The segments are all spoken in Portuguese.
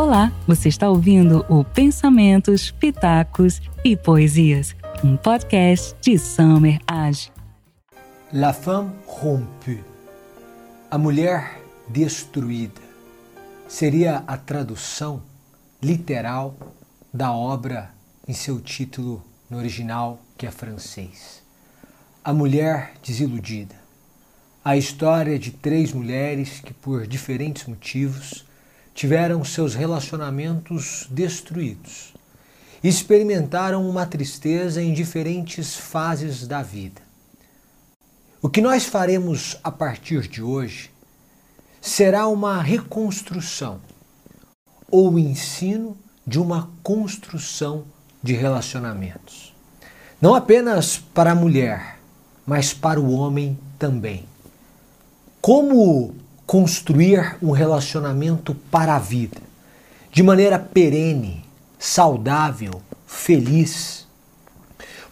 Olá, você está ouvindo o Pensamentos, Pitacos e Poesias, um podcast de Summer Age. La femme rompue, a mulher destruída, seria a tradução literal da obra em seu título no original, que é francês. A mulher desiludida. A história de três mulheres que, por diferentes motivos, tiveram seus relacionamentos destruídos. Experimentaram uma tristeza em diferentes fases da vida. O que nós faremos a partir de hoje será uma reconstrução ou ensino de uma construção de relacionamentos. Não apenas para a mulher, mas para o homem também. Como construir um relacionamento para a vida, de maneira perene, saudável, feliz.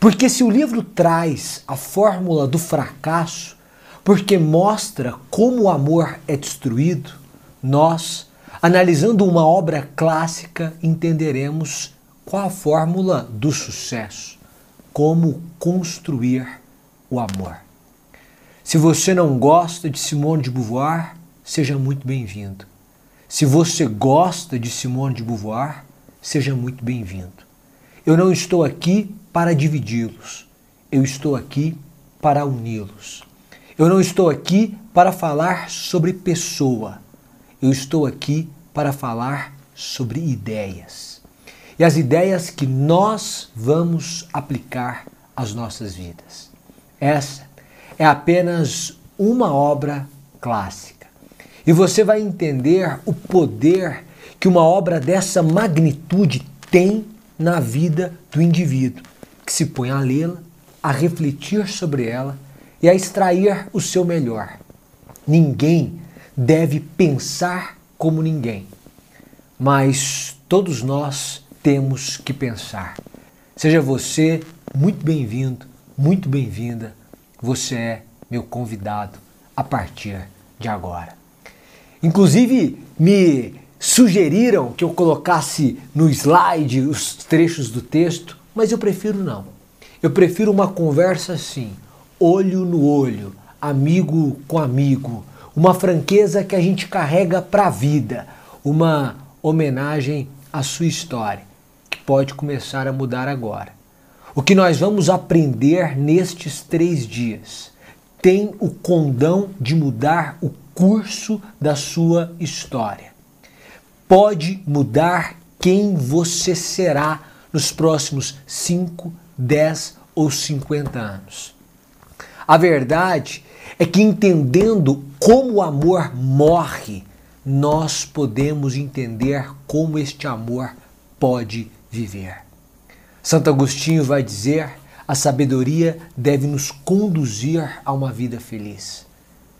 Porque se o livro traz a fórmula do fracasso, porque mostra como o amor é destruído, nós, analisando uma obra clássica, entenderemos qual a fórmula do sucesso, como construir o amor. Se você não gosta de Simone de Beauvoir, seja muito bem-vindo. Se você gosta de Simone de Beauvoir, seja muito bem-vindo. Eu não estou aqui para dividi-los, eu estou aqui para uni-los. Eu não estou aqui para falar sobre pessoa, eu estou aqui para falar sobre ideias. E as ideias que nós vamos aplicar às nossas vidas. Essa é apenas uma obra clássica. E você vai entender o poder que uma obra dessa magnitude tem na vida do indivíduo, que se põe a lê-la, a refletir sobre ela e a extrair o seu melhor. Ninguém deve pensar como ninguém, mas todos nós temos que pensar. Seja você muito bem-vindo, muito bem-vinda. Você é meu convidado a partir de agora. Inclusive, me sugeriram que eu colocasse no slide os trechos do texto, mas eu prefiro não. Eu prefiro uma conversa assim, olho no olho, amigo com amigo, uma franqueza que a gente carrega para a vida, uma homenagem à sua história, que pode começar a mudar agora. O que nós vamos aprender nestes três dias tem o condão de mudar o curso da sua história. Pode mudar quem você será nos próximos 5, 10 ou 50 anos. A verdade é que entendendo como o amor morre, nós podemos entender como este amor pode viver. Santo Agostinho vai dizer: a sabedoria deve nos conduzir a uma vida feliz.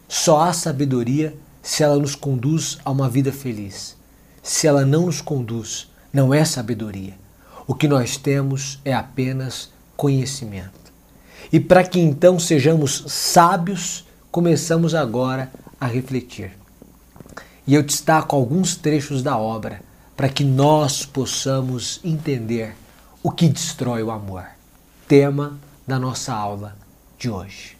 Só há sabedoria se ela nos conduz a uma vida feliz. Se ela não nos conduz, não é sabedoria. O que nós temos é apenas conhecimento. E para que então sejamos sábios, começamos agora a refletir. E eu destaco alguns trechos da obra para que nós possamos entender o que destrói o amor. Tema da nossa aula de hoje.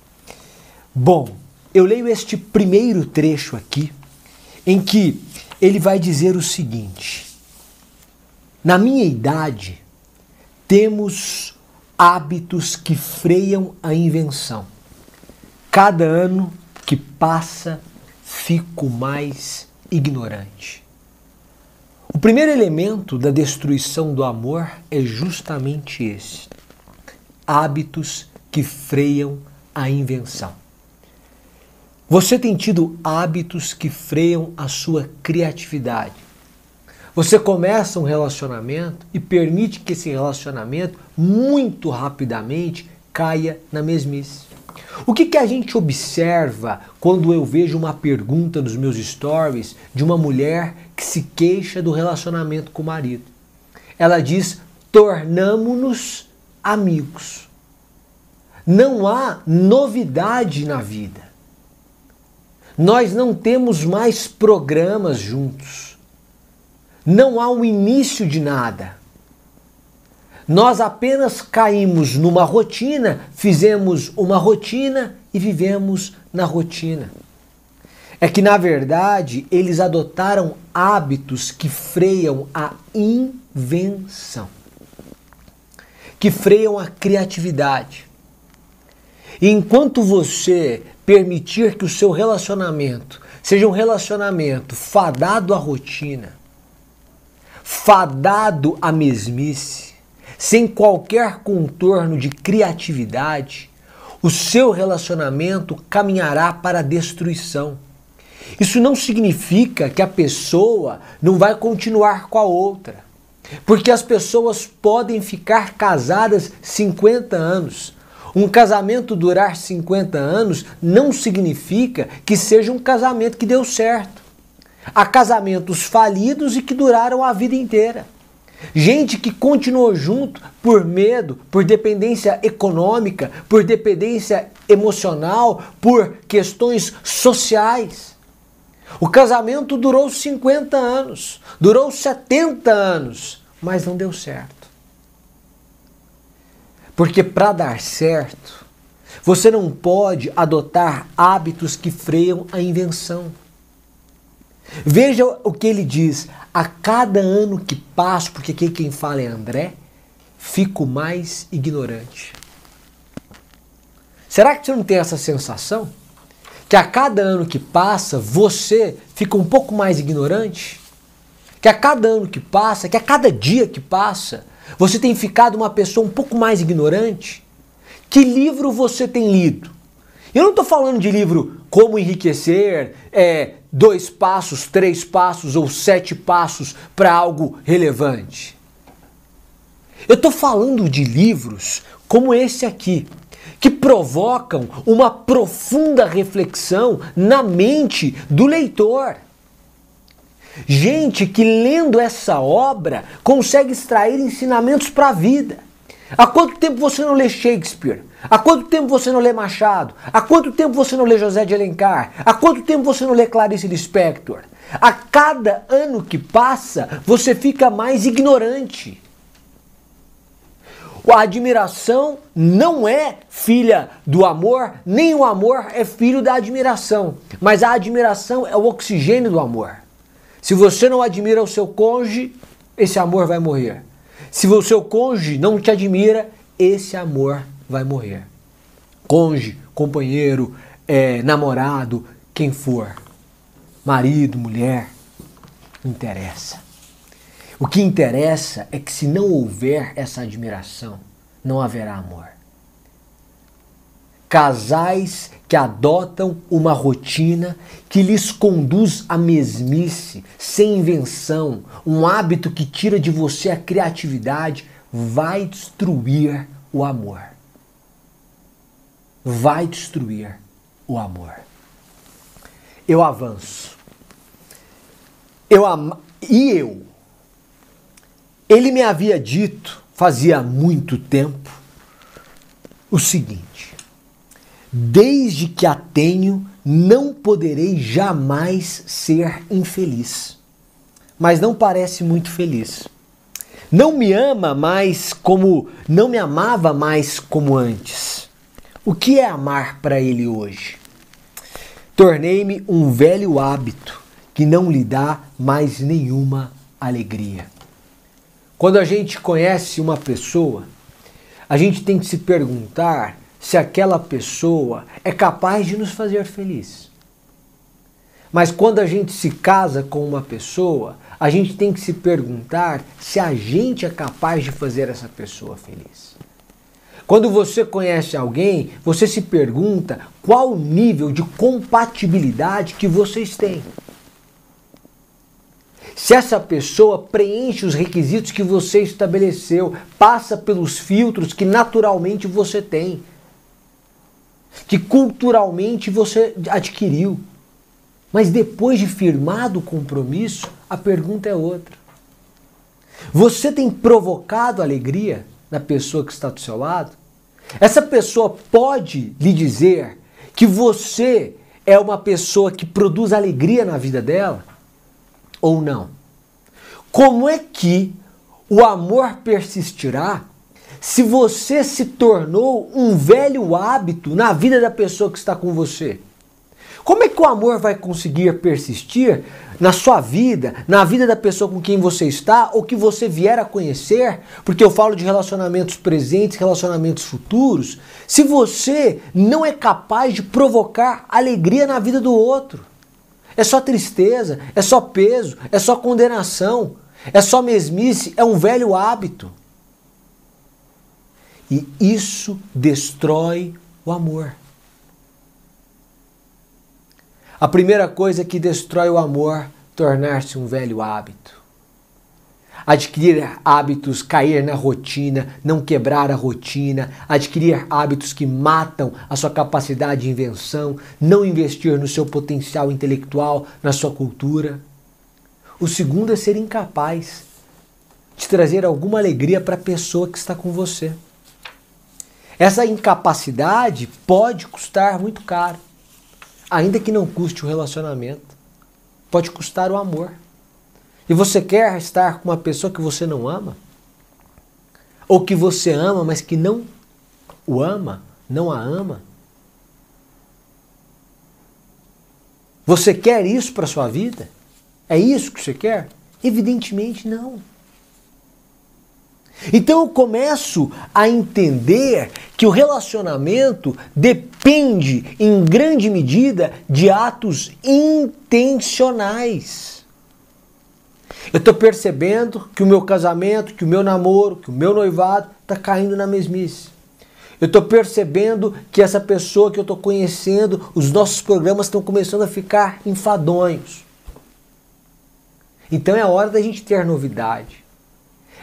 Bom, eu leio este primeiro trecho aqui, em que ele vai dizer o seguinte: Na minha idade, temos hábitos que freiam a invenção. Cada ano que passa, fico mais ignorante. O primeiro elemento da destruição do amor é justamente esse: hábitos que freiam a invenção. Você tem tido hábitos que freiam a sua criatividade. Você começa um relacionamento e permite que esse relacionamento muito rapidamente caia na mesmice. O que, que a gente observa quando eu vejo uma pergunta nos meus stories de uma mulher que se queixa do relacionamento com o marido? Ela diz: tornamo-nos amigos. Não há novidade na vida. Nós não temos mais programas juntos. não há um início de nada. Nós apenas caímos numa rotina, fizemos uma rotina e vivemos na rotina. É que, na verdade, eles adotaram hábitos que freiam a invenção, que freiam a criatividade. E enquanto você permitir que o seu relacionamento seja um relacionamento fadado à rotina, fadado à mesmice, sem qualquer contorno de criatividade, o seu relacionamento caminhará para a destruição. Isso não significa que a pessoa não vai continuar com a outra. Porque as pessoas podem ficar casadas 50 anos. Um casamento durar 50 anos não significa que seja um casamento que deu certo. Há casamentos falidos e que duraram a vida inteira. Gente que continuou junto por medo, por dependência econômica, por dependência emocional, por questões sociais. O casamento durou 50 anos, durou 70 anos, mas não deu certo. Porque para dar certo, você não pode adotar hábitos que freiam a invenção. Veja o que ele diz: a cada ano que passa, porque aqui quem fala é André, fico mais ignorante. Será que você não tem essa sensação? Que a cada ano que passa, você fica um pouco mais ignorante? Que a cada ano que passa, que a cada dia que passa, você tem ficado uma pessoa um pouco mais ignorante? Que livro você tem lido? Eu não estou falando de livro como enriquecer, é, dois passos, três passos ou sete passos para algo relevante. Eu estou falando de livros como esse aqui, que provocam uma profunda reflexão na mente do leitor. Gente que lendo essa obra consegue extrair ensinamentos para a vida. Há quanto tempo você não lê Shakespeare? Há quanto tempo você não lê Machado? Há quanto tempo você não lê José de Alencar? Há quanto tempo você não lê Clarice Lispector? A cada ano que passa, você fica mais ignorante. A admiração não é filha do amor, nem o amor é filho da admiração. Mas a admiração é o oxigênio do amor. Se você não admira o seu cônjuge, esse amor vai morrer. Se o seu cônjuge não te admira, esse amor vai morrer. Cônjuge, companheiro, é, namorado, quem for, marido, mulher, interessa. O que interessa é que se não houver essa admiração, não haverá amor. Casais que adotam uma rotina que lhes conduz à mesmice, sem invenção, um hábito que tira de você a criatividade, vai destruir o amor. Vai destruir o amor. Eu avanço. Eu am... E eu? Ele me havia dito, fazia muito tempo, o seguinte: desde que a tenho, não poderei jamais ser infeliz. Mas não parece muito feliz. Não me ama mais como não me amava mais como antes. O que é amar para ele hoje? Tornei-me um velho hábito que não lhe dá mais nenhuma alegria. Quando a gente conhece uma pessoa, a gente tem que se perguntar se aquela pessoa é capaz de nos fazer feliz. Mas quando a gente se casa com uma pessoa, a gente tem que se perguntar se a gente é capaz de fazer essa pessoa feliz. Quando você conhece alguém, você se pergunta qual o nível de compatibilidade que vocês têm. Se essa pessoa preenche os requisitos que você estabeleceu, passa pelos filtros que naturalmente você tem, que culturalmente você adquiriu. Mas depois de firmado o compromisso, a pergunta é outra. Você tem provocado alegria na pessoa que está do seu lado? Essa pessoa pode lhe dizer que você é uma pessoa que produz alegria na vida dela? Ou não? Como é que o amor persistirá se você se tornou um velho hábito na vida da pessoa que está com você? Como é que o amor vai conseguir persistir na sua vida, na vida da pessoa com quem você está ou que você vier a conhecer? Porque eu falo de relacionamentos presentes, relacionamentos futuros. Se você não é capaz de provocar alegria na vida do outro, é só tristeza, é só peso, é só condenação, é só mesmice, é um velho hábito. E isso destrói o amor. A primeira coisa que destrói o amor, tornar-se um velho hábito. Adquirir hábitos, cair na rotina, não quebrar a rotina, adquirir hábitos que matam a sua capacidade de invenção, não investir no seu potencial intelectual, na sua cultura. O segundo é ser incapaz de trazer alguma alegria para a pessoa que está com você. Essa incapacidade pode custar muito caro ainda que não custe o relacionamento, pode custar o amor. E você quer estar com uma pessoa que você não ama? Ou que você ama, mas que não o ama, não a ama? Você quer isso para sua vida? É isso que você quer? Evidentemente não. Então eu começo a entender que o relacionamento depende, em grande medida, de atos intencionais. Eu estou percebendo que o meu casamento, que o meu namoro, que o meu noivado está caindo na mesmice. Eu estou percebendo que essa pessoa que eu estou conhecendo, os nossos programas estão começando a ficar enfadonhos. Então é hora da gente ter novidade.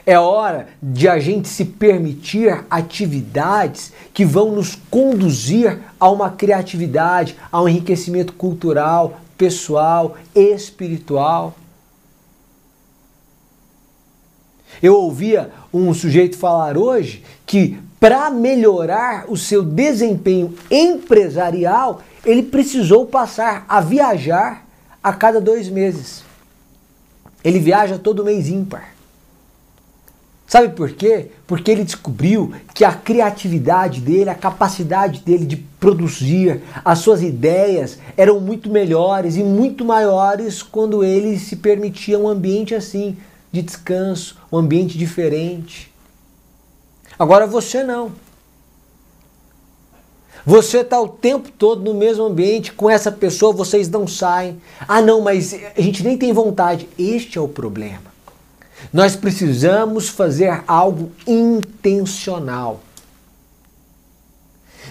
É hora de a gente se permitir atividades que vão nos conduzir a uma criatividade, a um enriquecimento cultural, pessoal, espiritual. Eu ouvia um sujeito falar hoje que para melhorar o seu desempenho empresarial, ele precisou passar a viajar a cada dois meses. Ele viaja todo mês ímpar. Sabe por quê? Porque ele descobriu que a criatividade dele, a capacidade dele de produzir, as suas ideias eram muito melhores e muito maiores quando ele se permitia um ambiente assim, de descanso, um ambiente diferente. Agora você não. Você está o tempo todo no mesmo ambiente com essa pessoa, vocês não saem. Ah, não, mas a gente nem tem vontade. Este é o problema. Nós precisamos fazer algo intencional.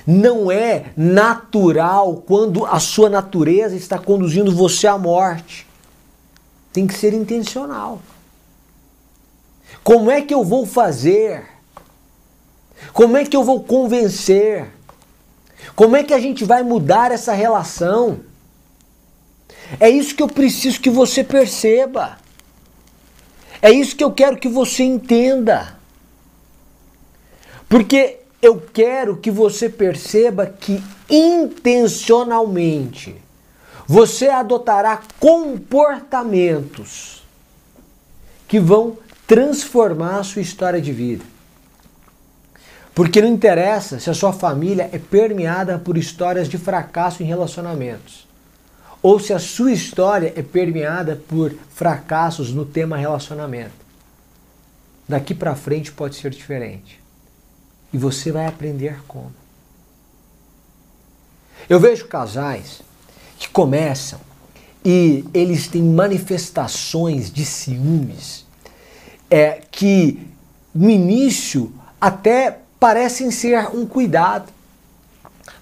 Não é natural quando a sua natureza está conduzindo você à morte. Tem que ser intencional. Como é que eu vou fazer? Como é que eu vou convencer? Como é que a gente vai mudar essa relação? É isso que eu preciso que você perceba. É isso que eu quero que você entenda. Porque eu quero que você perceba que intencionalmente você adotará comportamentos que vão transformar a sua história de vida. Porque não interessa se a sua família é permeada por histórias de fracasso em relacionamentos ou se a sua história é permeada por fracassos no tema relacionamento. Daqui para frente pode ser diferente. E você vai aprender como. Eu vejo casais que começam e eles têm manifestações de ciúmes é, que no início até parecem ser um cuidado.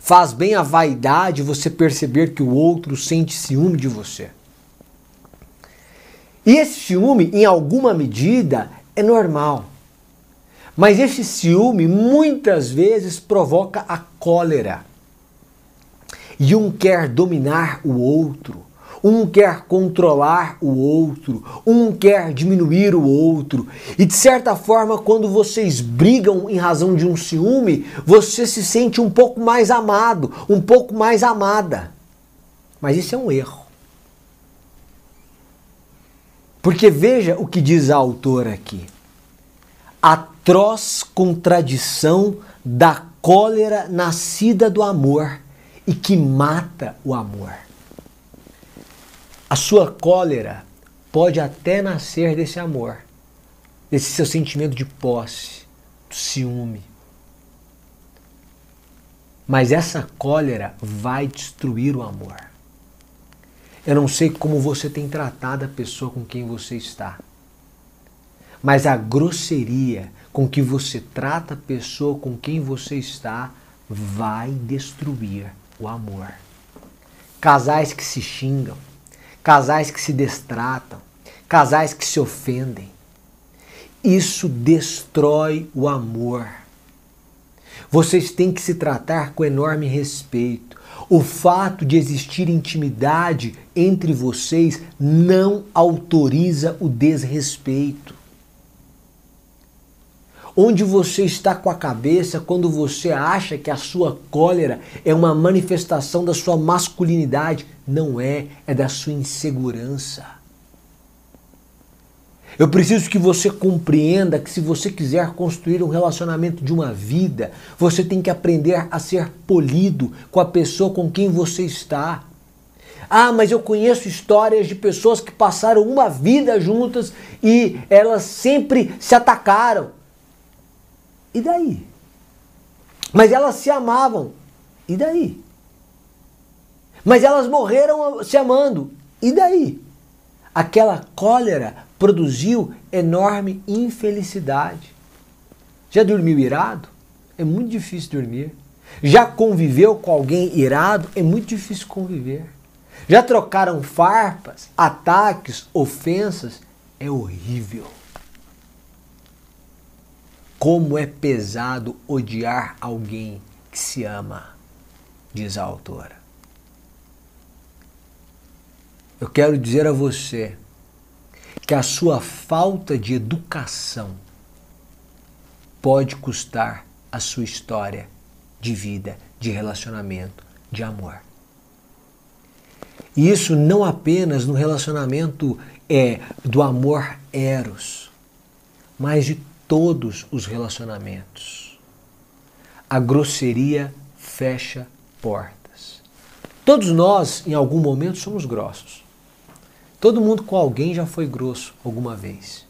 Faz bem a vaidade você perceber que o outro sente ciúme de você. E esse ciúme, em alguma medida, é normal. Mas esse ciúme muitas vezes provoca a cólera. E um quer dominar o outro um quer controlar o outro, um quer diminuir o outro. E de certa forma, quando vocês brigam em razão de um ciúme, você se sente um pouco mais amado, um pouco mais amada. Mas isso é um erro. Porque veja o que diz a autora aqui. Atroz contradição da cólera nascida do amor e que mata o amor. A sua cólera pode até nascer desse amor, desse seu sentimento de posse, do ciúme. Mas essa cólera vai destruir o amor. Eu não sei como você tem tratado a pessoa com quem você está. Mas a grosseria com que você trata a pessoa com quem você está vai destruir o amor. Casais que se xingam, casais que se destratam, casais que se ofendem. Isso destrói o amor. Vocês têm que se tratar com enorme respeito. O fato de existir intimidade entre vocês não autoriza o desrespeito. Onde você está com a cabeça quando você acha que a sua cólera é uma manifestação da sua masculinidade? Não é, é da sua insegurança. Eu preciso que você compreenda que se você quiser construir um relacionamento de uma vida, você tem que aprender a ser polido com a pessoa com quem você está. Ah, mas eu conheço histórias de pessoas que passaram uma vida juntas e elas sempre se atacaram. E daí? Mas elas se amavam. E daí? Mas elas morreram se amando. E daí? Aquela cólera produziu enorme infelicidade. Já dormiu irado? É muito difícil dormir. Já conviveu com alguém irado? É muito difícil conviver. Já trocaram farpas, ataques, ofensas? É horrível. Como é pesado odiar alguém que se ama, diz a autora. Eu quero dizer a você que a sua falta de educação pode custar a sua história de vida, de relacionamento, de amor. E isso não apenas no relacionamento é do amor eros, mas de todos os relacionamentos. A grosseria fecha portas. Todos nós, em algum momento, somos grossos. Todo mundo com alguém já foi grosso alguma vez.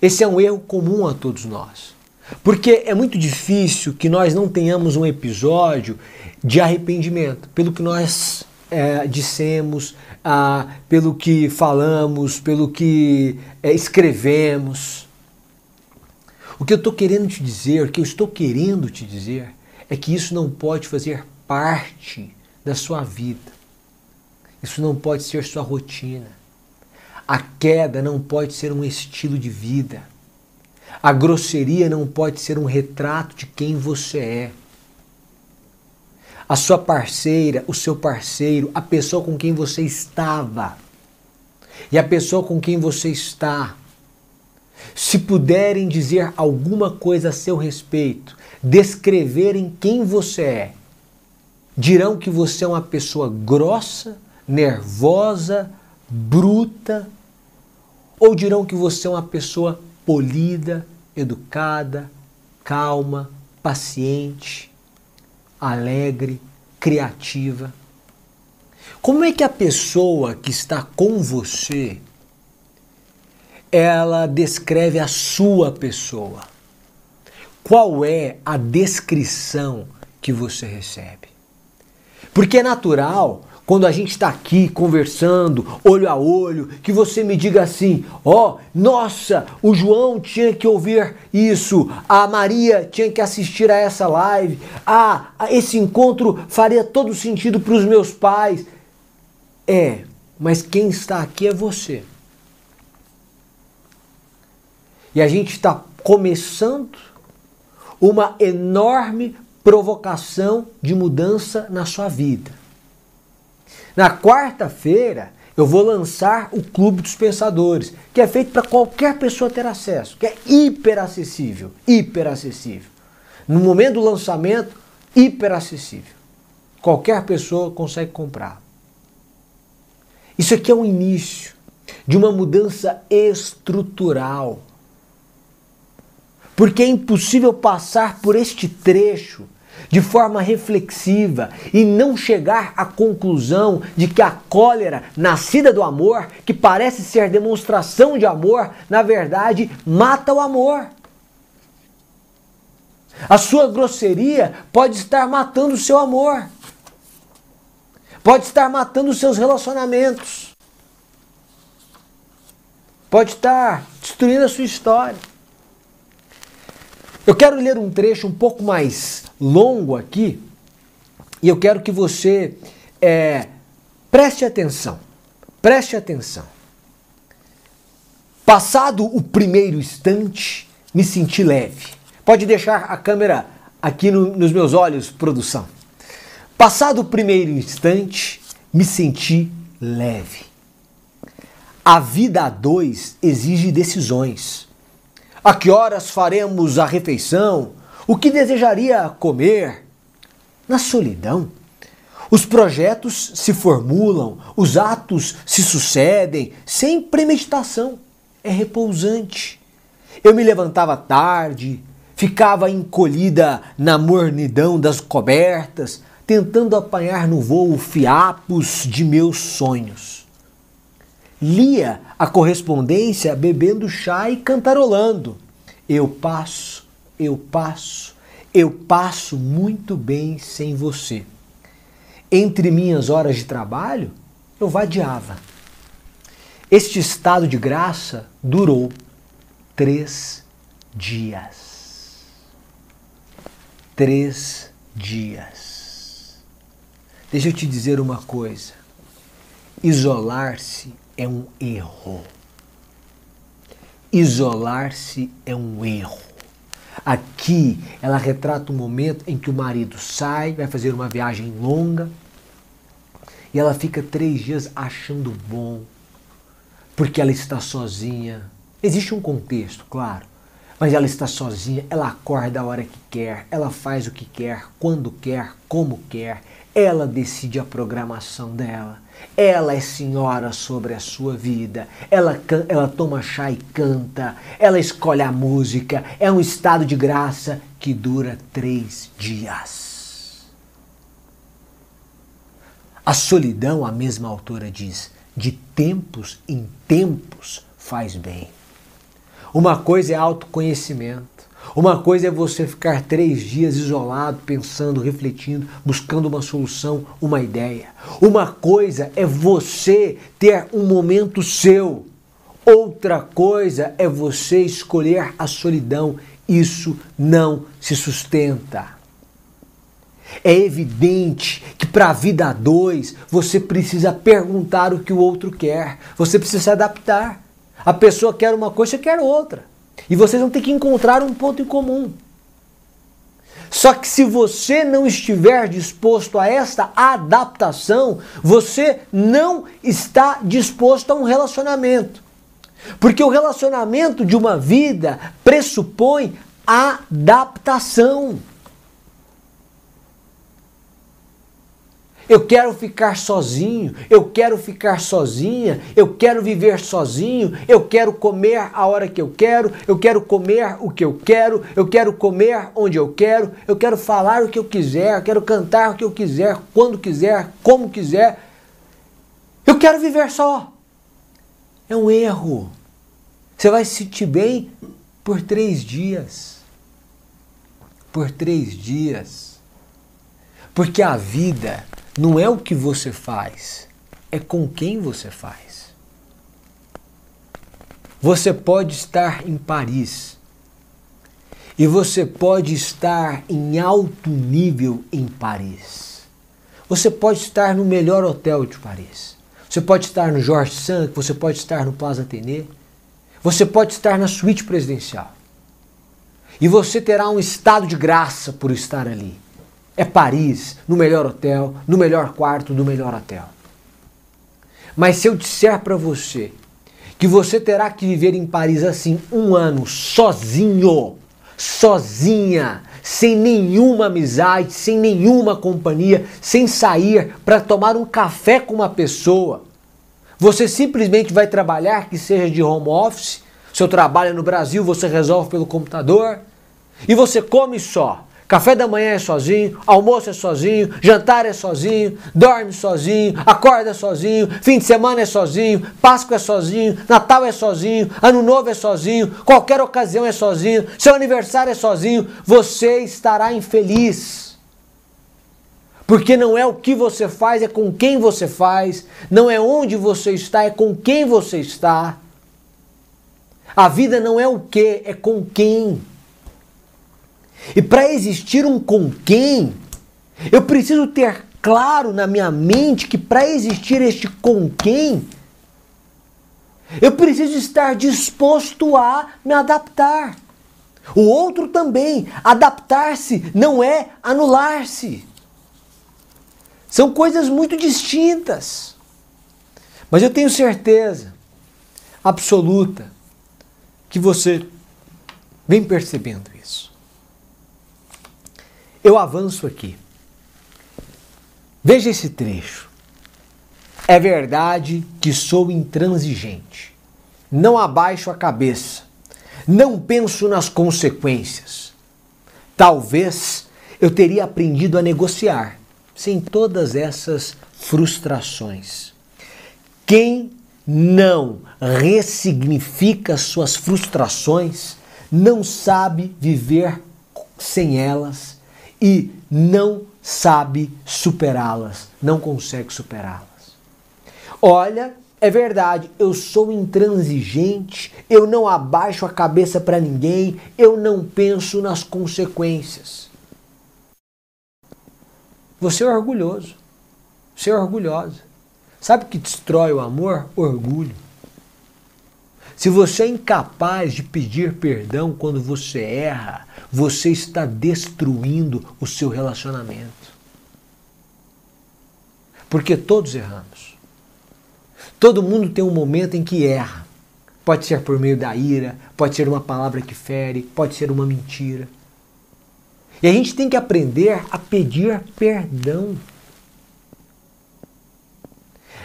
Esse é um erro comum a todos nós. Porque é muito difícil que nós não tenhamos um episódio de arrependimento pelo que nós é, dissemos, ah, pelo que falamos, pelo que é, escrevemos. O que eu estou querendo te dizer, o que eu estou querendo te dizer, é que isso não pode fazer parte da sua vida. Isso não pode ser sua rotina. A queda não pode ser um estilo de vida. A grosseria não pode ser um retrato de quem você é. A sua parceira, o seu parceiro, a pessoa com quem você estava e a pessoa com quem você está se puderem dizer alguma coisa a seu respeito, descreverem quem você é, dirão que você é uma pessoa grossa, nervosa, bruta, ou dirão que você é uma pessoa polida, educada, calma, paciente, alegre, criativa. Como é que a pessoa que está com você ela descreve a sua pessoa. Qual é a descrição que você recebe? Porque é natural, quando a gente está aqui conversando, olho a olho, que você me diga assim: ó, oh, nossa, o João tinha que ouvir isso, a Maria tinha que assistir a essa live, ah, esse encontro faria todo sentido para os meus pais. É, mas quem está aqui é você. E a gente está começando uma enorme provocação de mudança na sua vida. Na quarta-feira, eu vou lançar o Clube dos Pensadores, que é feito para qualquer pessoa ter acesso, que é hiper acessível, hiper acessível. No momento do lançamento, hiper acessível. Qualquer pessoa consegue comprar. Isso aqui é um início de uma mudança estrutural. Porque é impossível passar por este trecho de forma reflexiva e não chegar à conclusão de que a cólera, nascida do amor, que parece ser demonstração de amor, na verdade mata o amor. A sua grosseria pode estar matando o seu amor, pode estar matando os seus relacionamentos, pode estar destruindo a sua história. Eu quero ler um trecho um pouco mais longo aqui e eu quero que você é, preste atenção. Preste atenção. Passado o primeiro instante, me senti leve. Pode deixar a câmera aqui no, nos meus olhos, produção. Passado o primeiro instante, me senti leve. A vida a dois exige decisões. A que horas faremos a refeição? O que desejaria comer? Na solidão, os projetos se formulam, os atos se sucedem sem premeditação. É repousante. Eu me levantava tarde, ficava encolhida na mornidão das cobertas, tentando apanhar no voo fiapos de meus sonhos lia a correspondência bebendo chá e cantarolando. Eu passo, eu passo, eu passo muito bem sem você. Entre minhas horas de trabalho, eu vadiava. Este estado de graça durou três dias. Três dias. Deixa eu te dizer uma coisa. Isolar-se é um erro. Isolar-se é um erro. Aqui ela retrata o um momento em que o marido sai, vai fazer uma viagem longa e ela fica três dias achando bom, porque ela está sozinha. Existe um contexto, claro, mas ela está sozinha, ela acorda a hora que quer, ela faz o que quer, quando quer, como quer, ela decide a programação dela. Ela é senhora sobre a sua vida. Ela, ela toma chá e canta. Ela escolhe a música. É um estado de graça que dura três dias. A solidão, a mesma autora diz, de tempos em tempos faz bem. Uma coisa é autoconhecimento. Uma coisa é você ficar três dias isolado, pensando, refletindo, buscando uma solução, uma ideia. Uma coisa é você ter um momento seu. Outra coisa é você escolher a solidão. Isso não se sustenta. É evidente que para a vida a dois você precisa perguntar o que o outro quer. Você precisa se adaptar. A pessoa quer uma coisa, quer outra. E vocês vão ter que encontrar um ponto em comum. Só que se você não estiver disposto a esta adaptação, você não está disposto a um relacionamento. Porque o relacionamento de uma vida pressupõe adaptação. Eu quero ficar sozinho, eu quero ficar sozinha, eu quero viver sozinho, eu quero comer a hora que eu quero, eu quero comer o que eu quero, eu quero comer onde eu quero, eu quero falar o que eu quiser, eu quero cantar o que eu quiser, quando quiser, como quiser. Eu quero viver só. É um erro. Você vai se sentir bem por três dias. Por três dias. Porque a vida não é o que você faz, é com quem você faz. Você pode estar em Paris e você pode estar em alto nível em Paris. Você pode estar no melhor hotel de Paris. Você pode estar no Georges Sand, você pode estar no Plaza Athénée. Você pode estar na suíte presidencial. E você terá um estado de graça por estar ali é Paris, no melhor hotel, no melhor quarto do melhor hotel. Mas se eu disser para você que você terá que viver em Paris assim um ano sozinho, sozinha, sem nenhuma amizade, sem nenhuma companhia, sem sair para tomar um café com uma pessoa, Você simplesmente vai trabalhar, que seja de home office, seu trabalho é no Brasil, você resolve pelo computador, e você come só. Café da manhã é sozinho, almoço é sozinho, jantar é sozinho, dorme sozinho, acorda sozinho, fim de semana é sozinho, Páscoa é sozinho, Natal é sozinho, Ano Novo é sozinho, qualquer ocasião é sozinho, seu aniversário é sozinho, você estará infeliz. Porque não é o que você faz, é com quem você faz, não é onde você está, é com quem você está. A vida não é o que, é com quem. E para existir um com quem, eu preciso ter claro na minha mente que para existir este com quem, eu preciso estar disposto a me adaptar. O outro também. Adaptar-se não é anular-se. São coisas muito distintas. Mas eu tenho certeza absoluta que você vem percebendo isso. Eu avanço aqui. Veja esse trecho. É verdade que sou intransigente. Não abaixo a cabeça. Não penso nas consequências. Talvez eu teria aprendido a negociar sem todas essas frustrações. Quem não ressignifica suas frustrações não sabe viver sem elas e não sabe superá-las, não consegue superá-las. Olha, é verdade, eu sou intransigente, eu não abaixo a cabeça para ninguém, eu não penso nas consequências. Você é orgulhoso, você é orgulhosa. Sabe o que destrói o amor? Orgulho. Se você é incapaz de pedir perdão quando você erra, você está destruindo o seu relacionamento. Porque todos erramos. Todo mundo tem um momento em que erra. Pode ser por meio da ira, pode ser uma palavra que fere, pode ser uma mentira. E a gente tem que aprender a pedir perdão.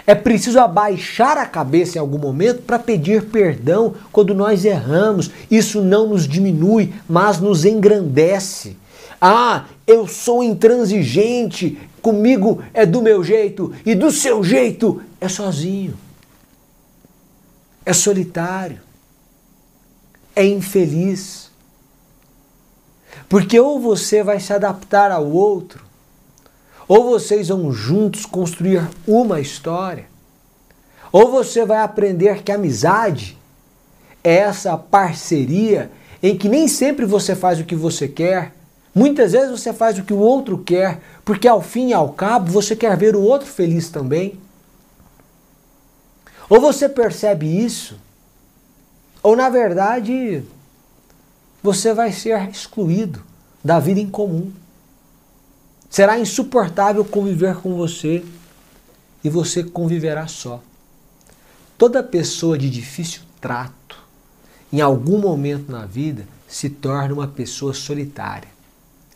É preciso abaixar a cabeça em algum momento para pedir perdão quando nós erramos. Isso não nos diminui, mas nos engrandece. Ah, eu sou intransigente, comigo é do meu jeito e do seu jeito é sozinho. É solitário. É infeliz. Porque ou você vai se adaptar ao outro, ou vocês vão juntos construir uma história, ou você vai aprender que amizade é essa parceria em que nem sempre você faz o que você quer, muitas vezes você faz o que o outro quer, porque ao fim e ao cabo você quer ver o outro feliz também. Ou você percebe isso, ou na verdade você vai ser excluído da vida em comum. Será insuportável conviver com você e você conviverá só. Toda pessoa de difícil trato, em algum momento na vida, se torna uma pessoa solitária.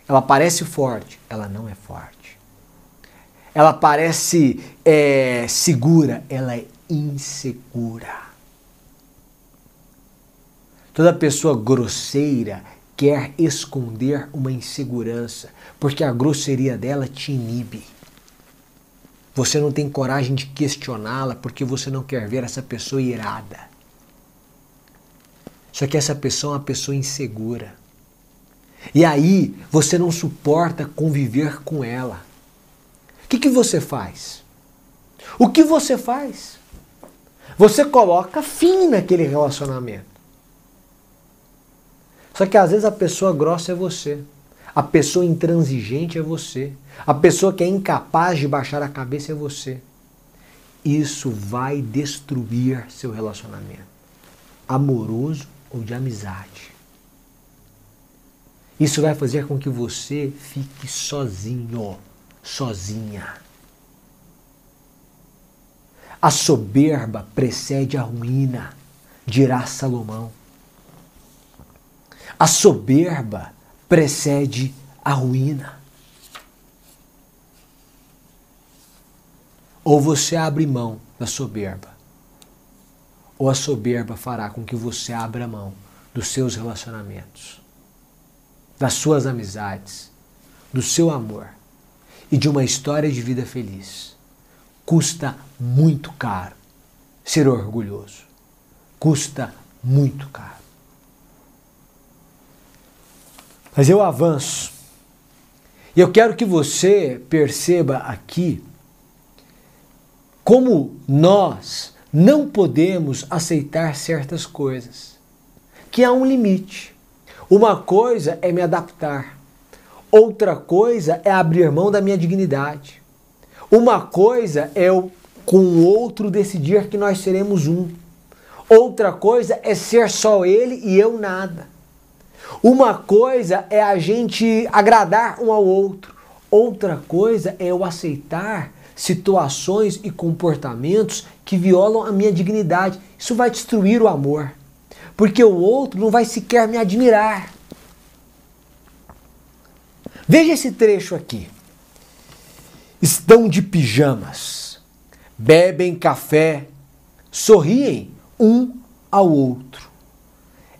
Ela parece forte, ela não é forte. Ela parece é, segura, ela é insegura. Toda pessoa grosseira quer esconder uma insegurança, porque a grosseria dela te inibe. Você não tem coragem de questioná-la porque você não quer ver essa pessoa irada. Só que essa pessoa é uma pessoa insegura. E aí você não suporta conviver com ela. O que, que você faz? O que você faz? Você coloca fim naquele relacionamento. Só que às vezes a pessoa grossa é você. A pessoa intransigente é você. A pessoa que é incapaz de baixar a cabeça é você. Isso vai destruir seu relacionamento, amoroso ou de amizade. Isso vai fazer com que você fique sozinho, sozinha. A soberba precede a ruína, dirá Salomão. A soberba precede a ruína. Ou você abre mão da soberba, ou a soberba fará com que você abra mão dos seus relacionamentos, das suas amizades, do seu amor e de uma história de vida feliz. Custa muito caro ser orgulhoso. Custa muito caro. Mas eu avanço. E eu quero que você perceba aqui como nós não podemos aceitar certas coisas, que há um limite. Uma coisa é me adaptar, outra coisa é abrir mão da minha dignidade. Uma coisa é eu com o outro decidir que nós seremos um. Outra coisa é ser só ele e eu nada. Uma coisa é a gente agradar um ao outro. Outra coisa é eu aceitar situações e comportamentos que violam a minha dignidade. Isso vai destruir o amor. Porque o outro não vai sequer me admirar. Veja esse trecho aqui. Estão de pijamas, bebem café, sorriem um ao outro.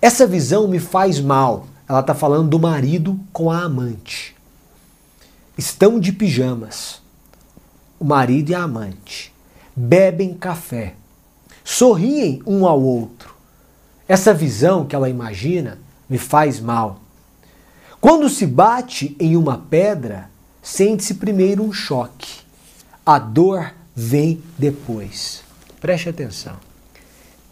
Essa visão me faz mal. Ela está falando do marido com a amante. Estão de pijamas, o marido e a amante. Bebem café, sorriem um ao outro. Essa visão que ela imagina me faz mal. Quando se bate em uma pedra, sente-se primeiro um choque. A dor vem depois. Preste atenção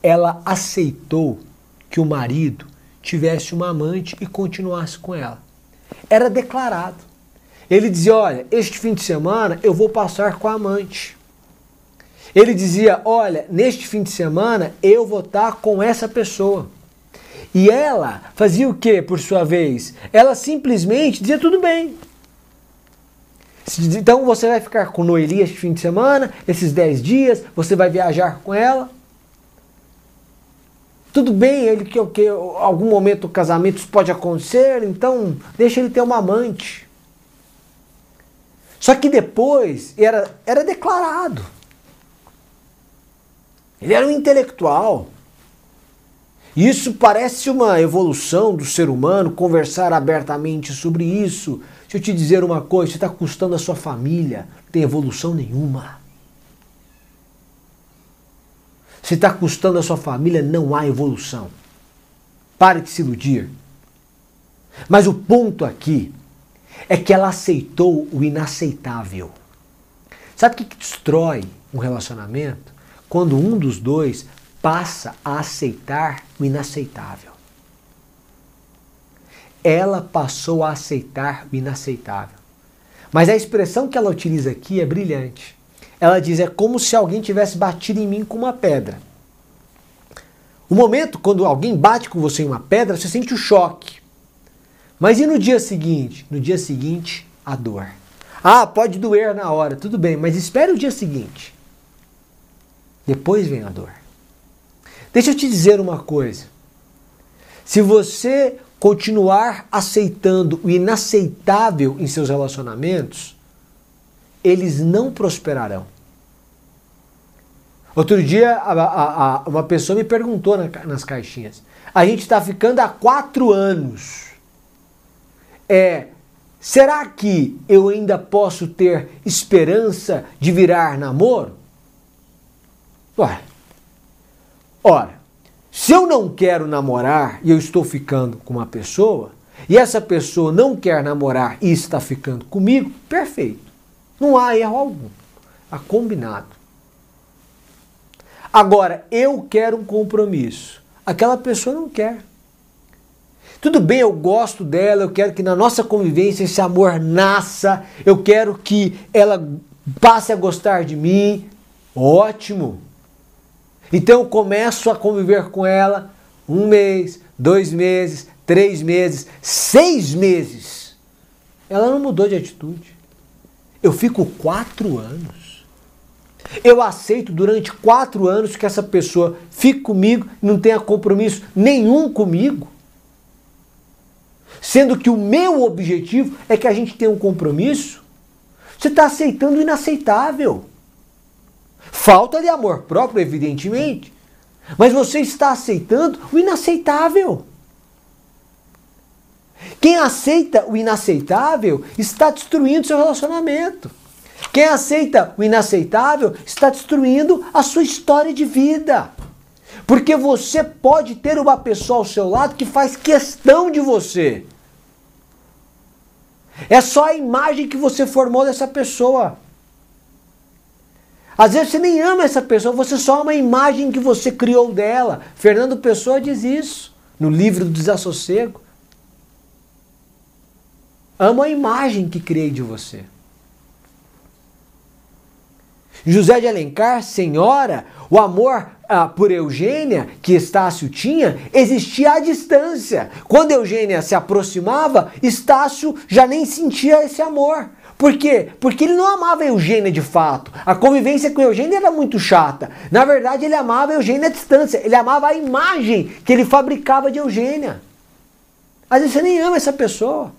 ela aceitou que o marido tivesse uma amante e continuasse com ela. Era declarado. Ele dizia: Olha, este fim de semana eu vou passar com a amante. Ele dizia: Olha, neste fim de semana eu vou estar com essa pessoa. E ela fazia o que, por sua vez? Ela simplesmente dizia: Tudo bem. Então você vai ficar com Noeli este fim de semana, esses 10 dias, você vai viajar com ela. Tudo bem, ele que, que algum momento o casamento pode acontecer, então deixa ele ter uma amante. Só que depois era, era declarado. Ele era um intelectual. Isso parece uma evolução do ser humano, conversar abertamente sobre isso. Deixa eu te dizer uma coisa: você está custando a sua família, não tem evolução nenhuma. Se está custando a sua família, não há evolução. Pare de se iludir. Mas o ponto aqui é que ela aceitou o inaceitável. Sabe o que, que destrói um relacionamento? Quando um dos dois passa a aceitar o inaceitável. Ela passou a aceitar o inaceitável. Mas a expressão que ela utiliza aqui é brilhante. Ela diz: é como se alguém tivesse batido em mim com uma pedra. O momento quando alguém bate com você em uma pedra, você sente o choque. Mas e no dia seguinte? No dia seguinte, a dor. Ah, pode doer na hora, tudo bem, mas espere o dia seguinte. Depois vem a dor. Deixa eu te dizer uma coisa. Se você continuar aceitando o inaceitável em seus relacionamentos, eles não prosperarão. Outro dia, a, a, a, uma pessoa me perguntou na, nas caixinhas: a gente está ficando há quatro anos. É, será que eu ainda posso ter esperança de virar namoro? Ué, ora, se eu não quero namorar e eu estou ficando com uma pessoa, e essa pessoa não quer namorar e está ficando comigo, perfeito. Não há erro algum. Há combinado. Agora, eu quero um compromisso. Aquela pessoa não quer. Tudo bem, eu gosto dela, eu quero que na nossa convivência esse amor nasça, eu quero que ela passe a gostar de mim. Ótimo! Então eu começo a conviver com ela um mês, dois meses, três meses, seis meses. Ela não mudou de atitude. Eu fico quatro anos. Eu aceito durante quatro anos que essa pessoa fique comigo não tenha compromisso nenhum comigo. Sendo que o meu objetivo é que a gente tenha um compromisso. Você está aceitando o inaceitável. Falta de amor próprio, evidentemente. Mas você está aceitando o inaceitável. Quem aceita o inaceitável está destruindo seu relacionamento. Quem aceita o inaceitável está destruindo a sua história de vida. Porque você pode ter uma pessoa ao seu lado que faz questão de você. É só a imagem que você formou dessa pessoa. Às vezes você nem ama essa pessoa, você só ama a imagem que você criou dela. Fernando Pessoa diz isso no livro do Desassossego. Amo a imagem que criei de você. José de Alencar, senhora, o amor ah, por Eugênia, que Estácio tinha, existia à distância. Quando Eugênia se aproximava, Estácio já nem sentia esse amor. Por quê? Porque ele não amava Eugênia de fato. A convivência com Eugênia era muito chata. Na verdade, ele amava Eugênia à distância. Ele amava a imagem que ele fabricava de Eugênia. Às vezes você nem ama essa pessoa.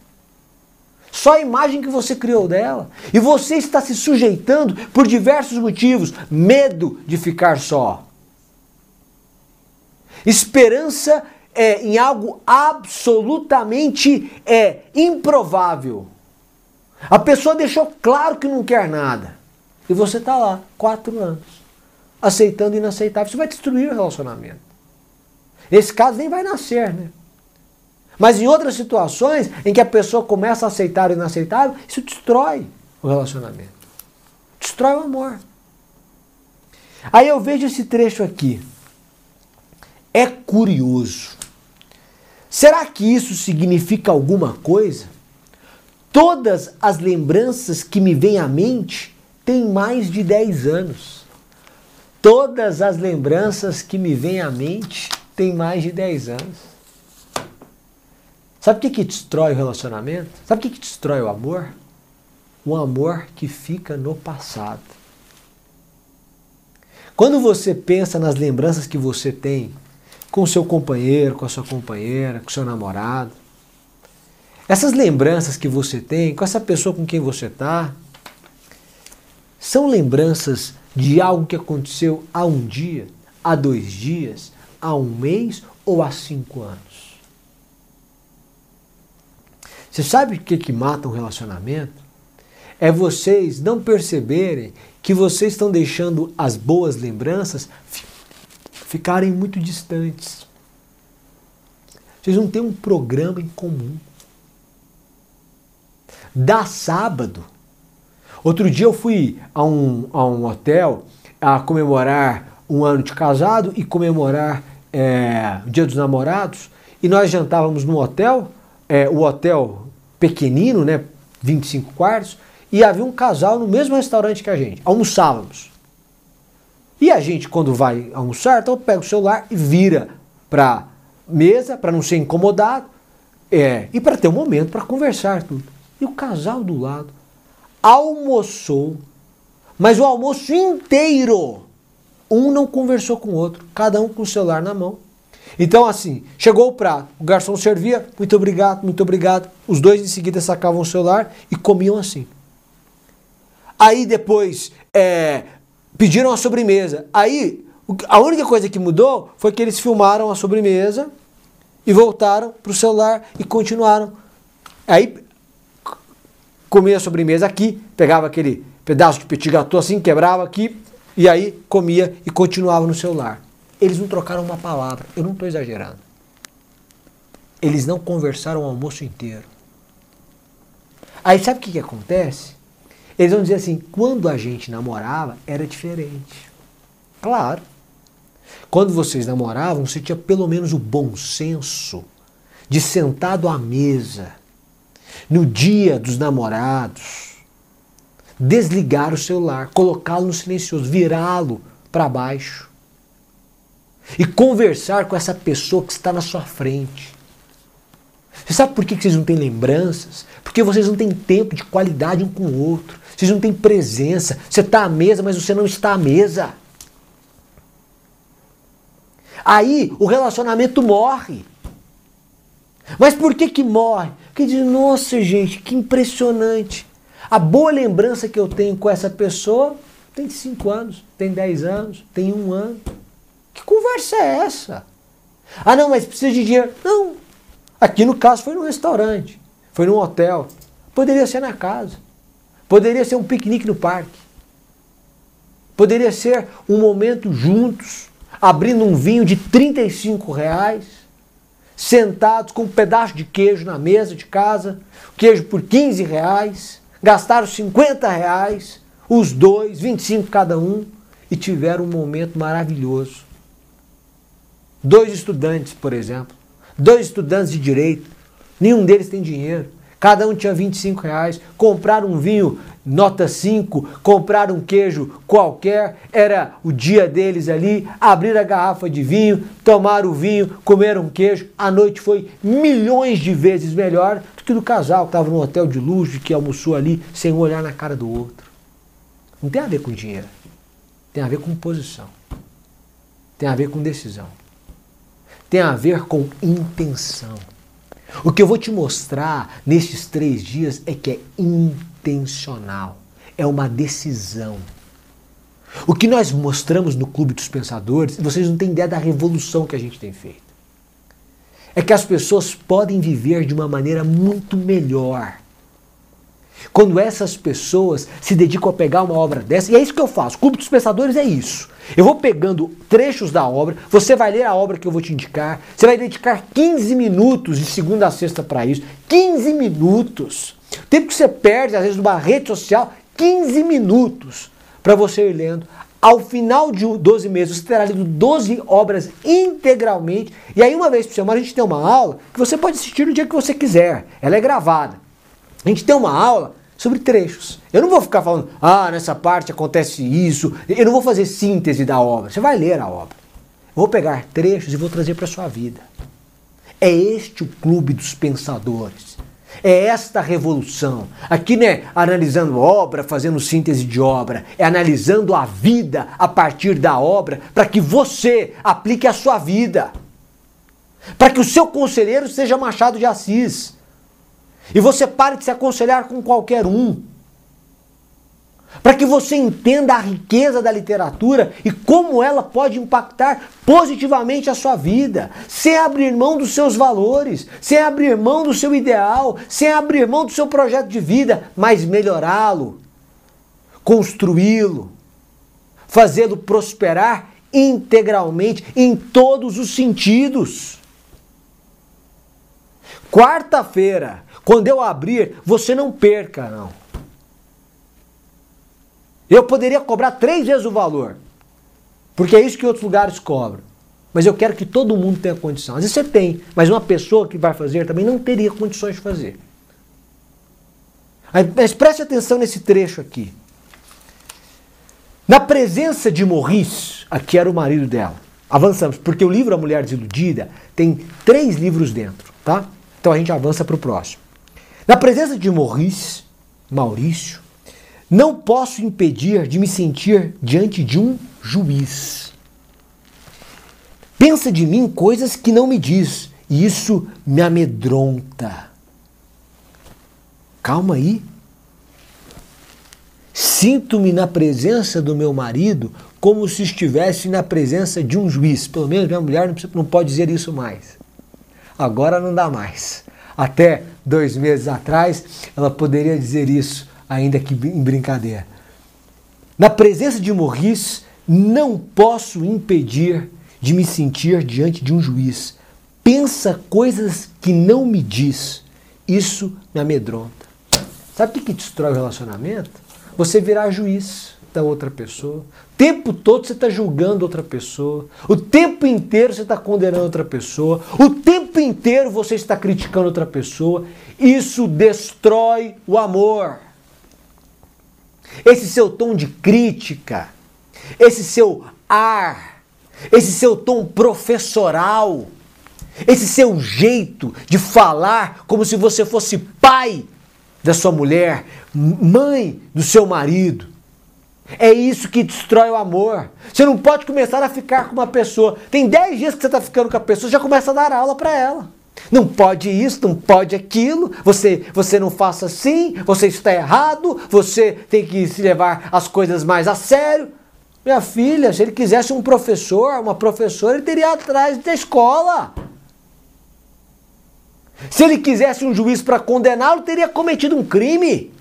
Só a imagem que você criou dela. E você está se sujeitando por diversos motivos. Medo de ficar só. Esperança é, em algo absolutamente é, improvável. A pessoa deixou claro que não quer nada. E você está lá, quatro anos, aceitando inaceitável. Isso vai destruir o relacionamento. Nesse caso nem vai nascer, né? Mas em outras situações em que a pessoa começa a aceitar o inaceitável, isso destrói o relacionamento. Destrói o amor. Aí eu vejo esse trecho aqui. É curioso. Será que isso significa alguma coisa? Todas as lembranças que me vêm à mente têm mais de 10 anos. Todas as lembranças que me vêm à mente têm mais de 10 anos. Sabe o que, que destrói o relacionamento? Sabe o que, que destrói o amor? O amor que fica no passado. Quando você pensa nas lembranças que você tem com seu companheiro, com a sua companheira, com seu namorado, essas lembranças que você tem com essa pessoa com quem você está, são lembranças de algo que aconteceu há um dia, há dois dias, há um mês ou há cinco anos. Você sabe o que, que mata um relacionamento? É vocês não perceberem que vocês estão deixando as boas lembranças ficarem muito distantes. Vocês não têm um programa em comum. Dá sábado. Outro dia eu fui a um, a um hotel a comemorar um ano de casado e comemorar é, o Dia dos Namorados. E nós jantávamos no hotel, é, o hotel pequenino, né, 25 quartos, e havia um casal no mesmo restaurante que a gente. Almoçávamos. E a gente, quando vai almoçar, então pega o celular e vira para mesa, para não ser incomodado, é, e para ter um momento para conversar tudo. E o casal do lado almoçou, mas o almoço inteiro, um não conversou com o outro, cada um com o celular na mão. Então, assim, chegou o prato, o garçom servia, muito obrigado, muito obrigado. Os dois em seguida sacavam o celular e comiam assim. Aí depois é, pediram a sobremesa. Aí a única coisa que mudou foi que eles filmaram a sobremesa e voltaram para o celular e continuaram. Aí comia a sobremesa aqui, pegava aquele pedaço de petit gâteau assim, quebrava aqui e aí comia e continuava no celular. Eles não trocaram uma palavra. Eu não estou exagerando. Eles não conversaram o almoço inteiro. Aí sabe o que, que acontece? Eles vão dizer assim: quando a gente namorava, era diferente. Claro. Quando vocês namoravam, você tinha pelo menos o bom senso de sentado à mesa, no dia dos namorados, desligar o celular, colocá-lo no silencioso, virá-lo para baixo e conversar com essa pessoa que está na sua frente. Você sabe por que vocês não têm lembranças? Porque vocês não têm tempo de qualidade um com o outro. Vocês não têm presença. Você está à mesa, mas você não está à mesa. Aí o relacionamento morre. Mas por que que morre? Porque diz, nossa gente, que impressionante. A boa lembrança que eu tenho com essa pessoa tem 5 anos, tem 10 anos, tem um ano. Que conversa é essa? Ah, não, mas precisa de dinheiro. Não. Aqui no caso foi num restaurante, foi num hotel. Poderia ser na casa. Poderia ser um piquenique no parque. Poderia ser um momento juntos, abrindo um vinho de 35 reais, sentados com um pedaço de queijo na mesa de casa, queijo por 15 reais, gastaram 50 reais, os dois, 25 cada um, e tiveram um momento maravilhoso. Dois estudantes, por exemplo, dois estudantes de direito, nenhum deles tem dinheiro, cada um tinha 25 reais, compraram um vinho nota 5, comprar um queijo qualquer, era o dia deles ali, abrir a garrafa de vinho, tomar o vinho, comer um queijo. A noite foi milhões de vezes melhor do que do casal que estava no hotel de luxo, que almoçou ali sem olhar na cara do outro. Não tem a ver com dinheiro, tem a ver com posição, tem a ver com decisão, tem a ver com intenção. O que eu vou te mostrar nesses três dias é que é intencional, é uma decisão. O que nós mostramos no Clube dos Pensadores, vocês não têm ideia da revolução que a gente tem feito. É que as pessoas podem viver de uma maneira muito melhor. Quando essas pessoas se dedicam a pegar uma obra dessa, e é isso que eu faço. Clube dos Pensadores é isso. Eu vou pegando trechos da obra, você vai ler a obra que eu vou te indicar, você vai dedicar 15 minutos de segunda a sexta para isso. 15 minutos. O tempo que você perde, às vezes, numa rede social, 15 minutos para você ir lendo. Ao final de 12 meses, você terá lido 12 obras integralmente. E aí, uma vez por semana, a gente tem uma aula que você pode assistir no dia que você quiser. Ela é gravada. A gente tem uma aula sobre trechos. Eu não vou ficar falando, ah, nessa parte acontece isso. Eu não vou fazer síntese da obra. Você vai ler a obra. Vou pegar trechos e vou trazer para a sua vida. É este o clube dos pensadores. É esta revolução. Aqui não é analisando obra, fazendo síntese de obra, é analisando a vida a partir da obra para que você aplique a sua vida. Para que o seu conselheiro seja Machado de Assis. E você pare de se aconselhar com qualquer um para que você entenda a riqueza da literatura e como ela pode impactar positivamente a sua vida, sem abrir mão dos seus valores, sem abrir mão do seu ideal, sem abrir mão do seu projeto de vida, mas melhorá-lo, construí-lo, fazê-lo prosperar integralmente em todos os sentidos. Quarta-feira, quando eu abrir, você não perca, não. Eu poderia cobrar três vezes o valor, porque é isso que outros lugares cobram. Mas eu quero que todo mundo tenha condição. Às vezes você tem, mas uma pessoa que vai fazer também não teria condições de fazer. Mas preste atenção nesse trecho aqui. Na presença de Maurice, aqui era o marido dela. Avançamos, porque o livro A Mulher Desiludida tem três livros dentro, tá? Então a gente avança para o próximo. Na presença de Maurice, Maurício, não posso impedir de me sentir diante de um juiz. Pensa de mim coisas que não me diz, e isso me amedronta. Calma aí. Sinto-me na presença do meu marido como se estivesse na presença de um juiz. Pelo menos minha mulher não pode dizer isso mais. Agora não dá mais. Até dois meses atrás, ela poderia dizer isso ainda que em brincadeira. Na presença de Morris, não posso impedir de me sentir diante de um juiz. Pensa coisas que não me diz. Isso me amedronta. Sabe o que destrói o relacionamento? Você virar juiz da outra pessoa. O tempo todo você está julgando outra pessoa. O tempo inteiro você está condenando outra pessoa. O tempo inteiro você está criticando outra pessoa. Isso destrói o amor esse seu tom de crítica, esse seu ar, esse seu tom professoral, esse seu jeito de falar como se você fosse pai da sua mulher, mãe do seu marido. É isso que destrói o amor. Você não pode começar a ficar com uma pessoa. Tem 10 dias que você está ficando com a pessoa, já começa a dar aula para ela. Não pode isso, não pode aquilo, você, você não faça assim, você está errado, você tem que se levar as coisas mais a sério. Minha filha, se ele quisesse um professor, uma professora, ele teria atrás da escola. Se ele quisesse um juiz para condená-lo, teria cometido um crime.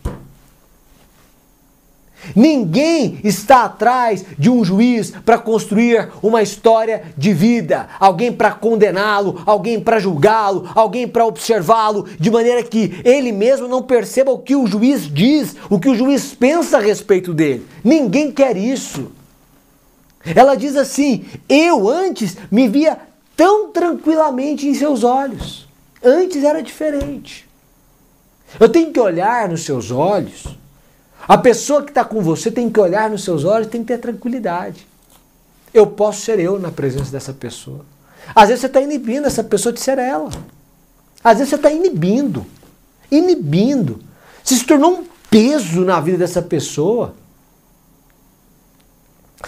Ninguém está atrás de um juiz para construir uma história de vida, alguém para condená-lo, alguém para julgá-lo, alguém para observá-lo, de maneira que ele mesmo não perceba o que o juiz diz, o que o juiz pensa a respeito dele. Ninguém quer isso. Ela diz assim: Eu antes me via tão tranquilamente em seus olhos. Antes era diferente. Eu tenho que olhar nos seus olhos a pessoa que está com você tem que olhar nos seus olhos, tem que ter tranquilidade. Eu posso ser eu na presença dessa pessoa. Às vezes você está inibindo essa pessoa de ser ela. Às vezes você está inibindo. Inibindo. Você se tornou um peso na vida dessa pessoa.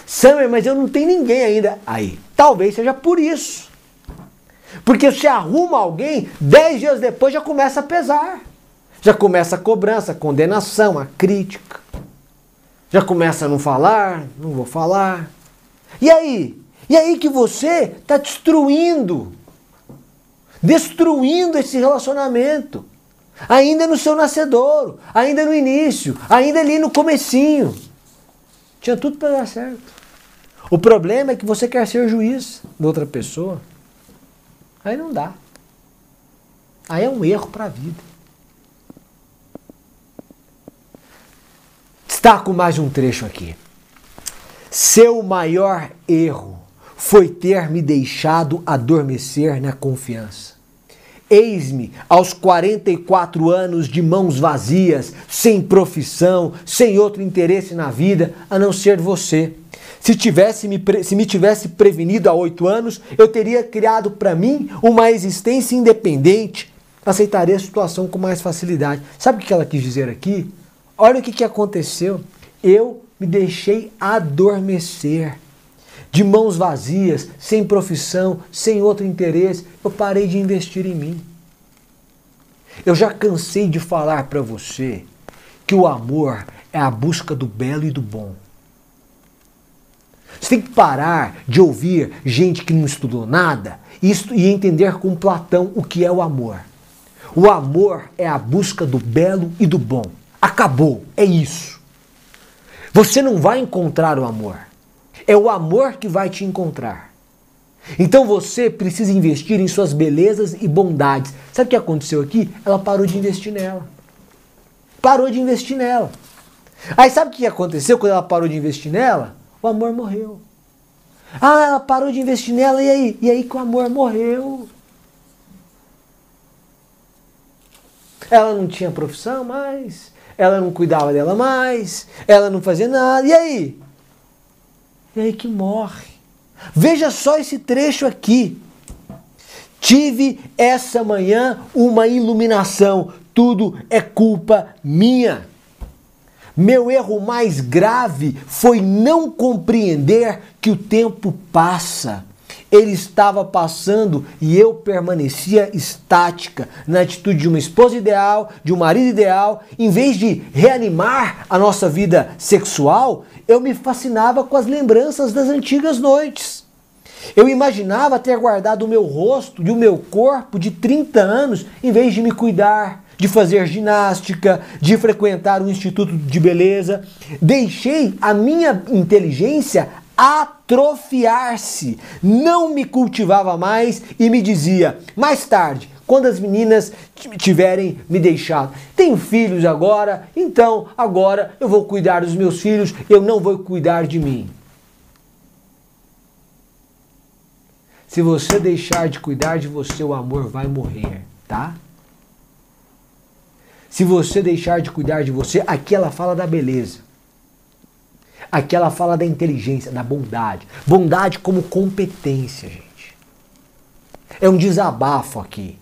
Samuel, mas eu não tenho ninguém ainda. Aí, talvez seja por isso. Porque se arruma alguém, dez dias depois já começa a pesar. Já começa a cobrança, a condenação, a crítica. Já começa a não falar, não vou falar. E aí? E aí que você está destruindo, destruindo esse relacionamento. Ainda no seu nascedouro, ainda no início, ainda ali no comecinho. Tinha tudo para dar certo. O problema é que você quer ser juiz de outra pessoa. Aí não dá. Aí é um erro para a vida. Destaco mais um trecho aqui. Seu maior erro foi ter me deixado adormecer na confiança. Eis-me aos 44 anos de mãos vazias, sem profissão, sem outro interesse na vida a não ser você. Se, tivesse me, se me tivesse prevenido há oito anos, eu teria criado para mim uma existência independente. Aceitaria a situação com mais facilidade. Sabe o que ela quis dizer aqui? Olha o que, que aconteceu. Eu me deixei adormecer. De mãos vazias, sem profissão, sem outro interesse, eu parei de investir em mim. Eu já cansei de falar para você que o amor é a busca do belo e do bom. Você tem que parar de ouvir gente que não estudou nada e entender com Platão o que é o amor. O amor é a busca do belo e do bom. Acabou, é isso. Você não vai encontrar o amor. É o amor que vai te encontrar. Então você precisa investir em suas belezas e bondades. Sabe o que aconteceu aqui? Ela parou de investir nela. Parou de investir nela. Aí sabe o que aconteceu quando ela parou de investir nela? O amor morreu. Ah, ela parou de investir nela e aí? E aí que o amor morreu. Ela não tinha profissão mais, ela não cuidava dela mais, ela não fazia nada. E aí? E aí que morre. Veja só esse trecho aqui. Tive essa manhã uma iluminação. Tudo é culpa minha. Meu erro mais grave foi não compreender que o tempo passa ele estava passando e eu permanecia estática na atitude de uma esposa ideal, de um marido ideal. Em vez de reanimar a nossa vida sexual, eu me fascinava com as lembranças das antigas noites. Eu imaginava ter guardado o meu rosto e o meu corpo de 30 anos em vez de me cuidar, de fazer ginástica, de frequentar um instituto de beleza. Deixei a minha inteligência atrofiar-se, não me cultivava mais e me dizia, mais tarde, quando as meninas tiverem me deixado, tenho filhos agora, então agora eu vou cuidar dos meus filhos, eu não vou cuidar de mim. Se você deixar de cuidar de você, o amor vai morrer, tá? Se você deixar de cuidar de você, aqui ela fala da beleza. Aqui ela fala da inteligência, da bondade. Bondade como competência, gente. É um desabafo aqui.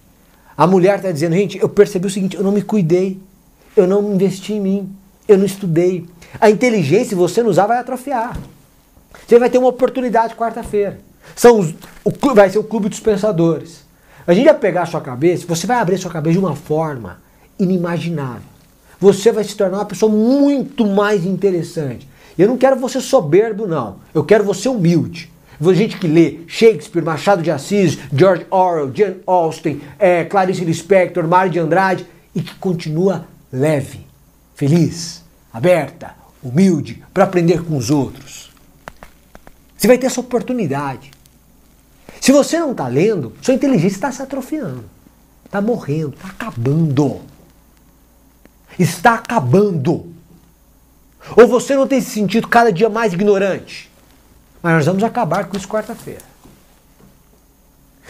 A mulher está dizendo, gente, eu percebi o seguinte, eu não me cuidei, eu não investi em mim, eu não estudei. A inteligência, se você não usar, vai atrofiar. Você vai ter uma oportunidade quarta-feira. São os, o, vai ser o clube dos pensadores. A gente vai pegar a sua cabeça, você vai abrir a sua cabeça de uma forma inimaginável. Você vai se tornar uma pessoa muito mais interessante. Eu não quero você soberbo, não. Eu quero você humilde. Gente que lê Shakespeare, Machado de Assis, George Orwell, Jane Austen, é, Clarice Lispector, Mário de Andrade e que continua leve, feliz, aberta, humilde para aprender com os outros. Você vai ter essa oportunidade. Se você não está lendo, sua inteligência está se atrofiando, está morrendo, está acabando. Está acabando. Ou você não tem se sentido cada dia mais ignorante? Mas nós vamos acabar com isso quarta-feira.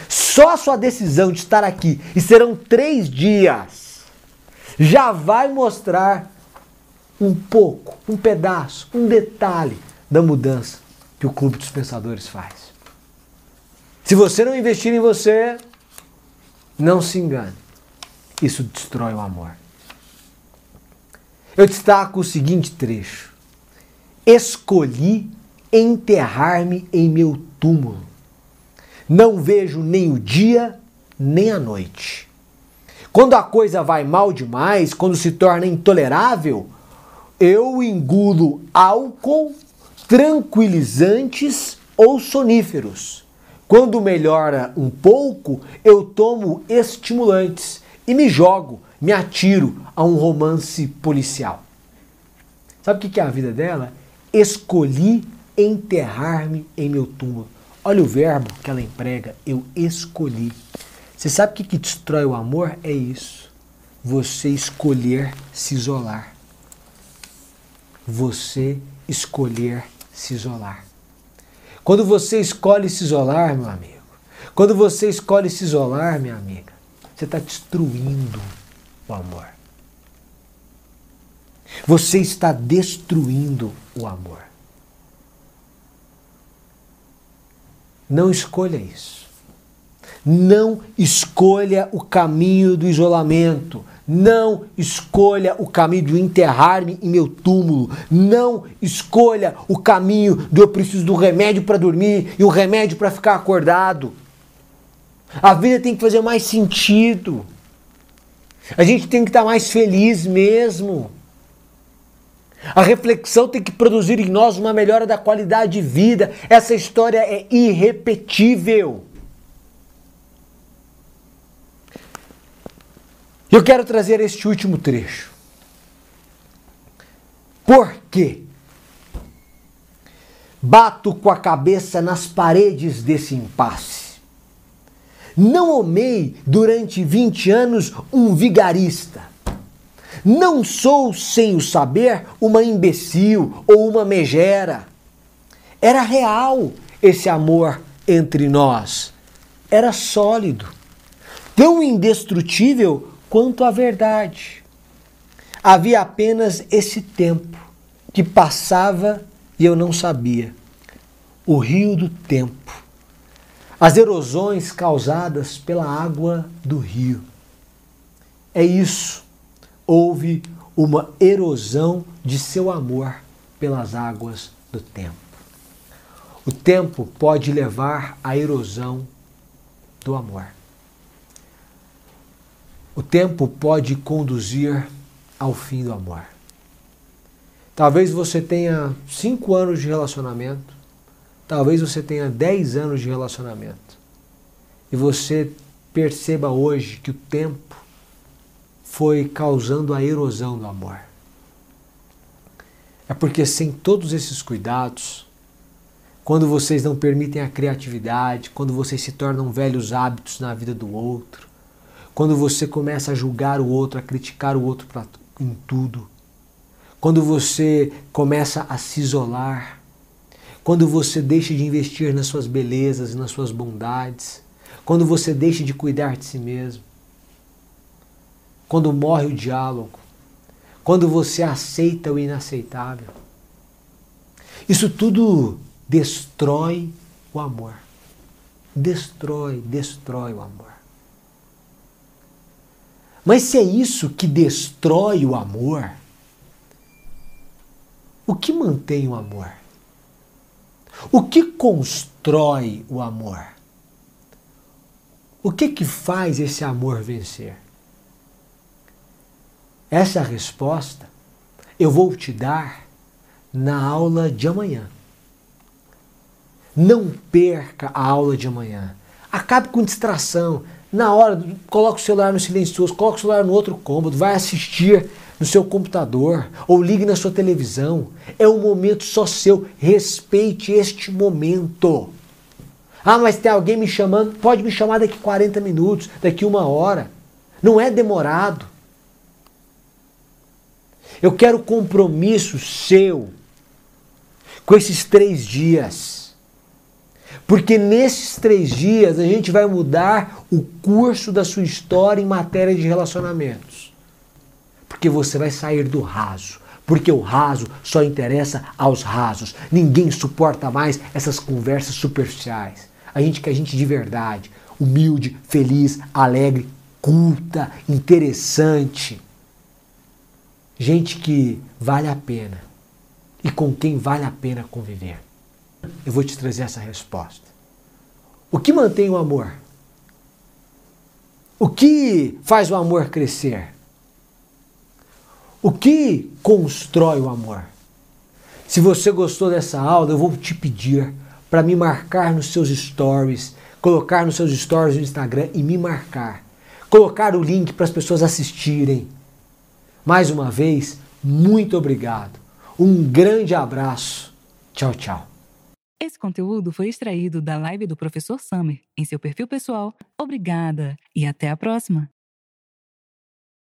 Só a sua decisão de estar aqui, e serão três dias, já vai mostrar um pouco, um pedaço, um detalhe da mudança que o Clube dos Pensadores faz. Se você não investir em você, não se engane. Isso destrói o amor. Eu destaco o seguinte trecho: Escolhi enterrar-me em meu túmulo. Não vejo nem o dia nem a noite. Quando a coisa vai mal demais, quando se torna intolerável, eu engulo álcool, tranquilizantes ou soníferos. Quando melhora um pouco, eu tomo estimulantes e me jogo, me atiro a um romance policial. Sabe o que é a vida dela? Escolhi enterrar-me em meu túmulo. Olha o verbo que ela emprega, eu escolhi. Você sabe o que, que destrói o amor? É isso. Você escolher se isolar. Você escolher se isolar. Quando você escolhe se isolar, meu amigo, quando você escolhe se isolar, minha amiga, você está destruindo o amor. Você está destruindo o amor. Não escolha isso. Não escolha o caminho do isolamento. Não escolha o caminho de enterrar-me em meu túmulo. Não escolha o caminho do eu preciso do remédio para dormir e o remédio para ficar acordado. A vida tem que fazer mais sentido. A gente tem que estar mais feliz mesmo. A reflexão tem que produzir em nós uma melhora da qualidade de vida. Essa história é irrepetível. Eu quero trazer este último trecho. Por quê? Bato com a cabeça nas paredes desse impasse. Não amei durante 20 anos um vigarista não sou, sem o saber, uma imbecil ou uma megera. Era real esse amor entre nós. Era sólido, tão indestrutível quanto a verdade. Havia apenas esse tempo que passava e eu não sabia. O rio do tempo. As erosões causadas pela água do rio. É isso houve uma erosão de seu amor pelas águas do tempo. O tempo pode levar à erosão do amor. O tempo pode conduzir ao fim do amor. Talvez você tenha cinco anos de relacionamento, talvez você tenha dez anos de relacionamento, e você perceba hoje que o tempo foi causando a erosão do amor. É porque sem todos esses cuidados, quando vocês não permitem a criatividade, quando vocês se tornam velhos hábitos na vida do outro, quando você começa a julgar o outro, a criticar o outro pra, em tudo, quando você começa a se isolar, quando você deixa de investir nas suas belezas e nas suas bondades, quando você deixa de cuidar de si mesmo, quando morre o diálogo, quando você aceita o inaceitável. Isso tudo destrói o amor. Destrói, destrói o amor. Mas se é isso que destrói o amor, o que mantém o amor? O que constrói o amor? O que que faz esse amor vencer? Essa resposta eu vou te dar na aula de amanhã. Não perca a aula de amanhã. Acabe com distração. Na hora, coloque o celular no silencioso, coloque o celular no outro cômodo, vai assistir no seu computador ou ligue na sua televisão. É um momento só seu. Respeite este momento. Ah, mas tem alguém me chamando. Pode me chamar daqui 40 minutos, daqui uma hora. Não é demorado. Eu quero compromisso seu com esses três dias. Porque nesses três dias a gente vai mudar o curso da sua história em matéria de relacionamentos. Porque você vai sair do raso. Porque o raso só interessa aos rasos. Ninguém suporta mais essas conversas superficiais. A gente quer gente de verdade, humilde, feliz, alegre, culta, interessante. Gente que vale a pena e com quem vale a pena conviver. Eu vou te trazer essa resposta. O que mantém o amor? O que faz o amor crescer? O que constrói o amor? Se você gostou dessa aula, eu vou te pedir para me marcar nos seus stories, colocar nos seus stories no Instagram e me marcar. Colocar o link para as pessoas assistirem. Mais uma vez, muito obrigado. Um grande abraço. Tchau, tchau. Esse conteúdo foi extraído da live do professor Summer em seu perfil pessoal. Obrigada e até a próxima.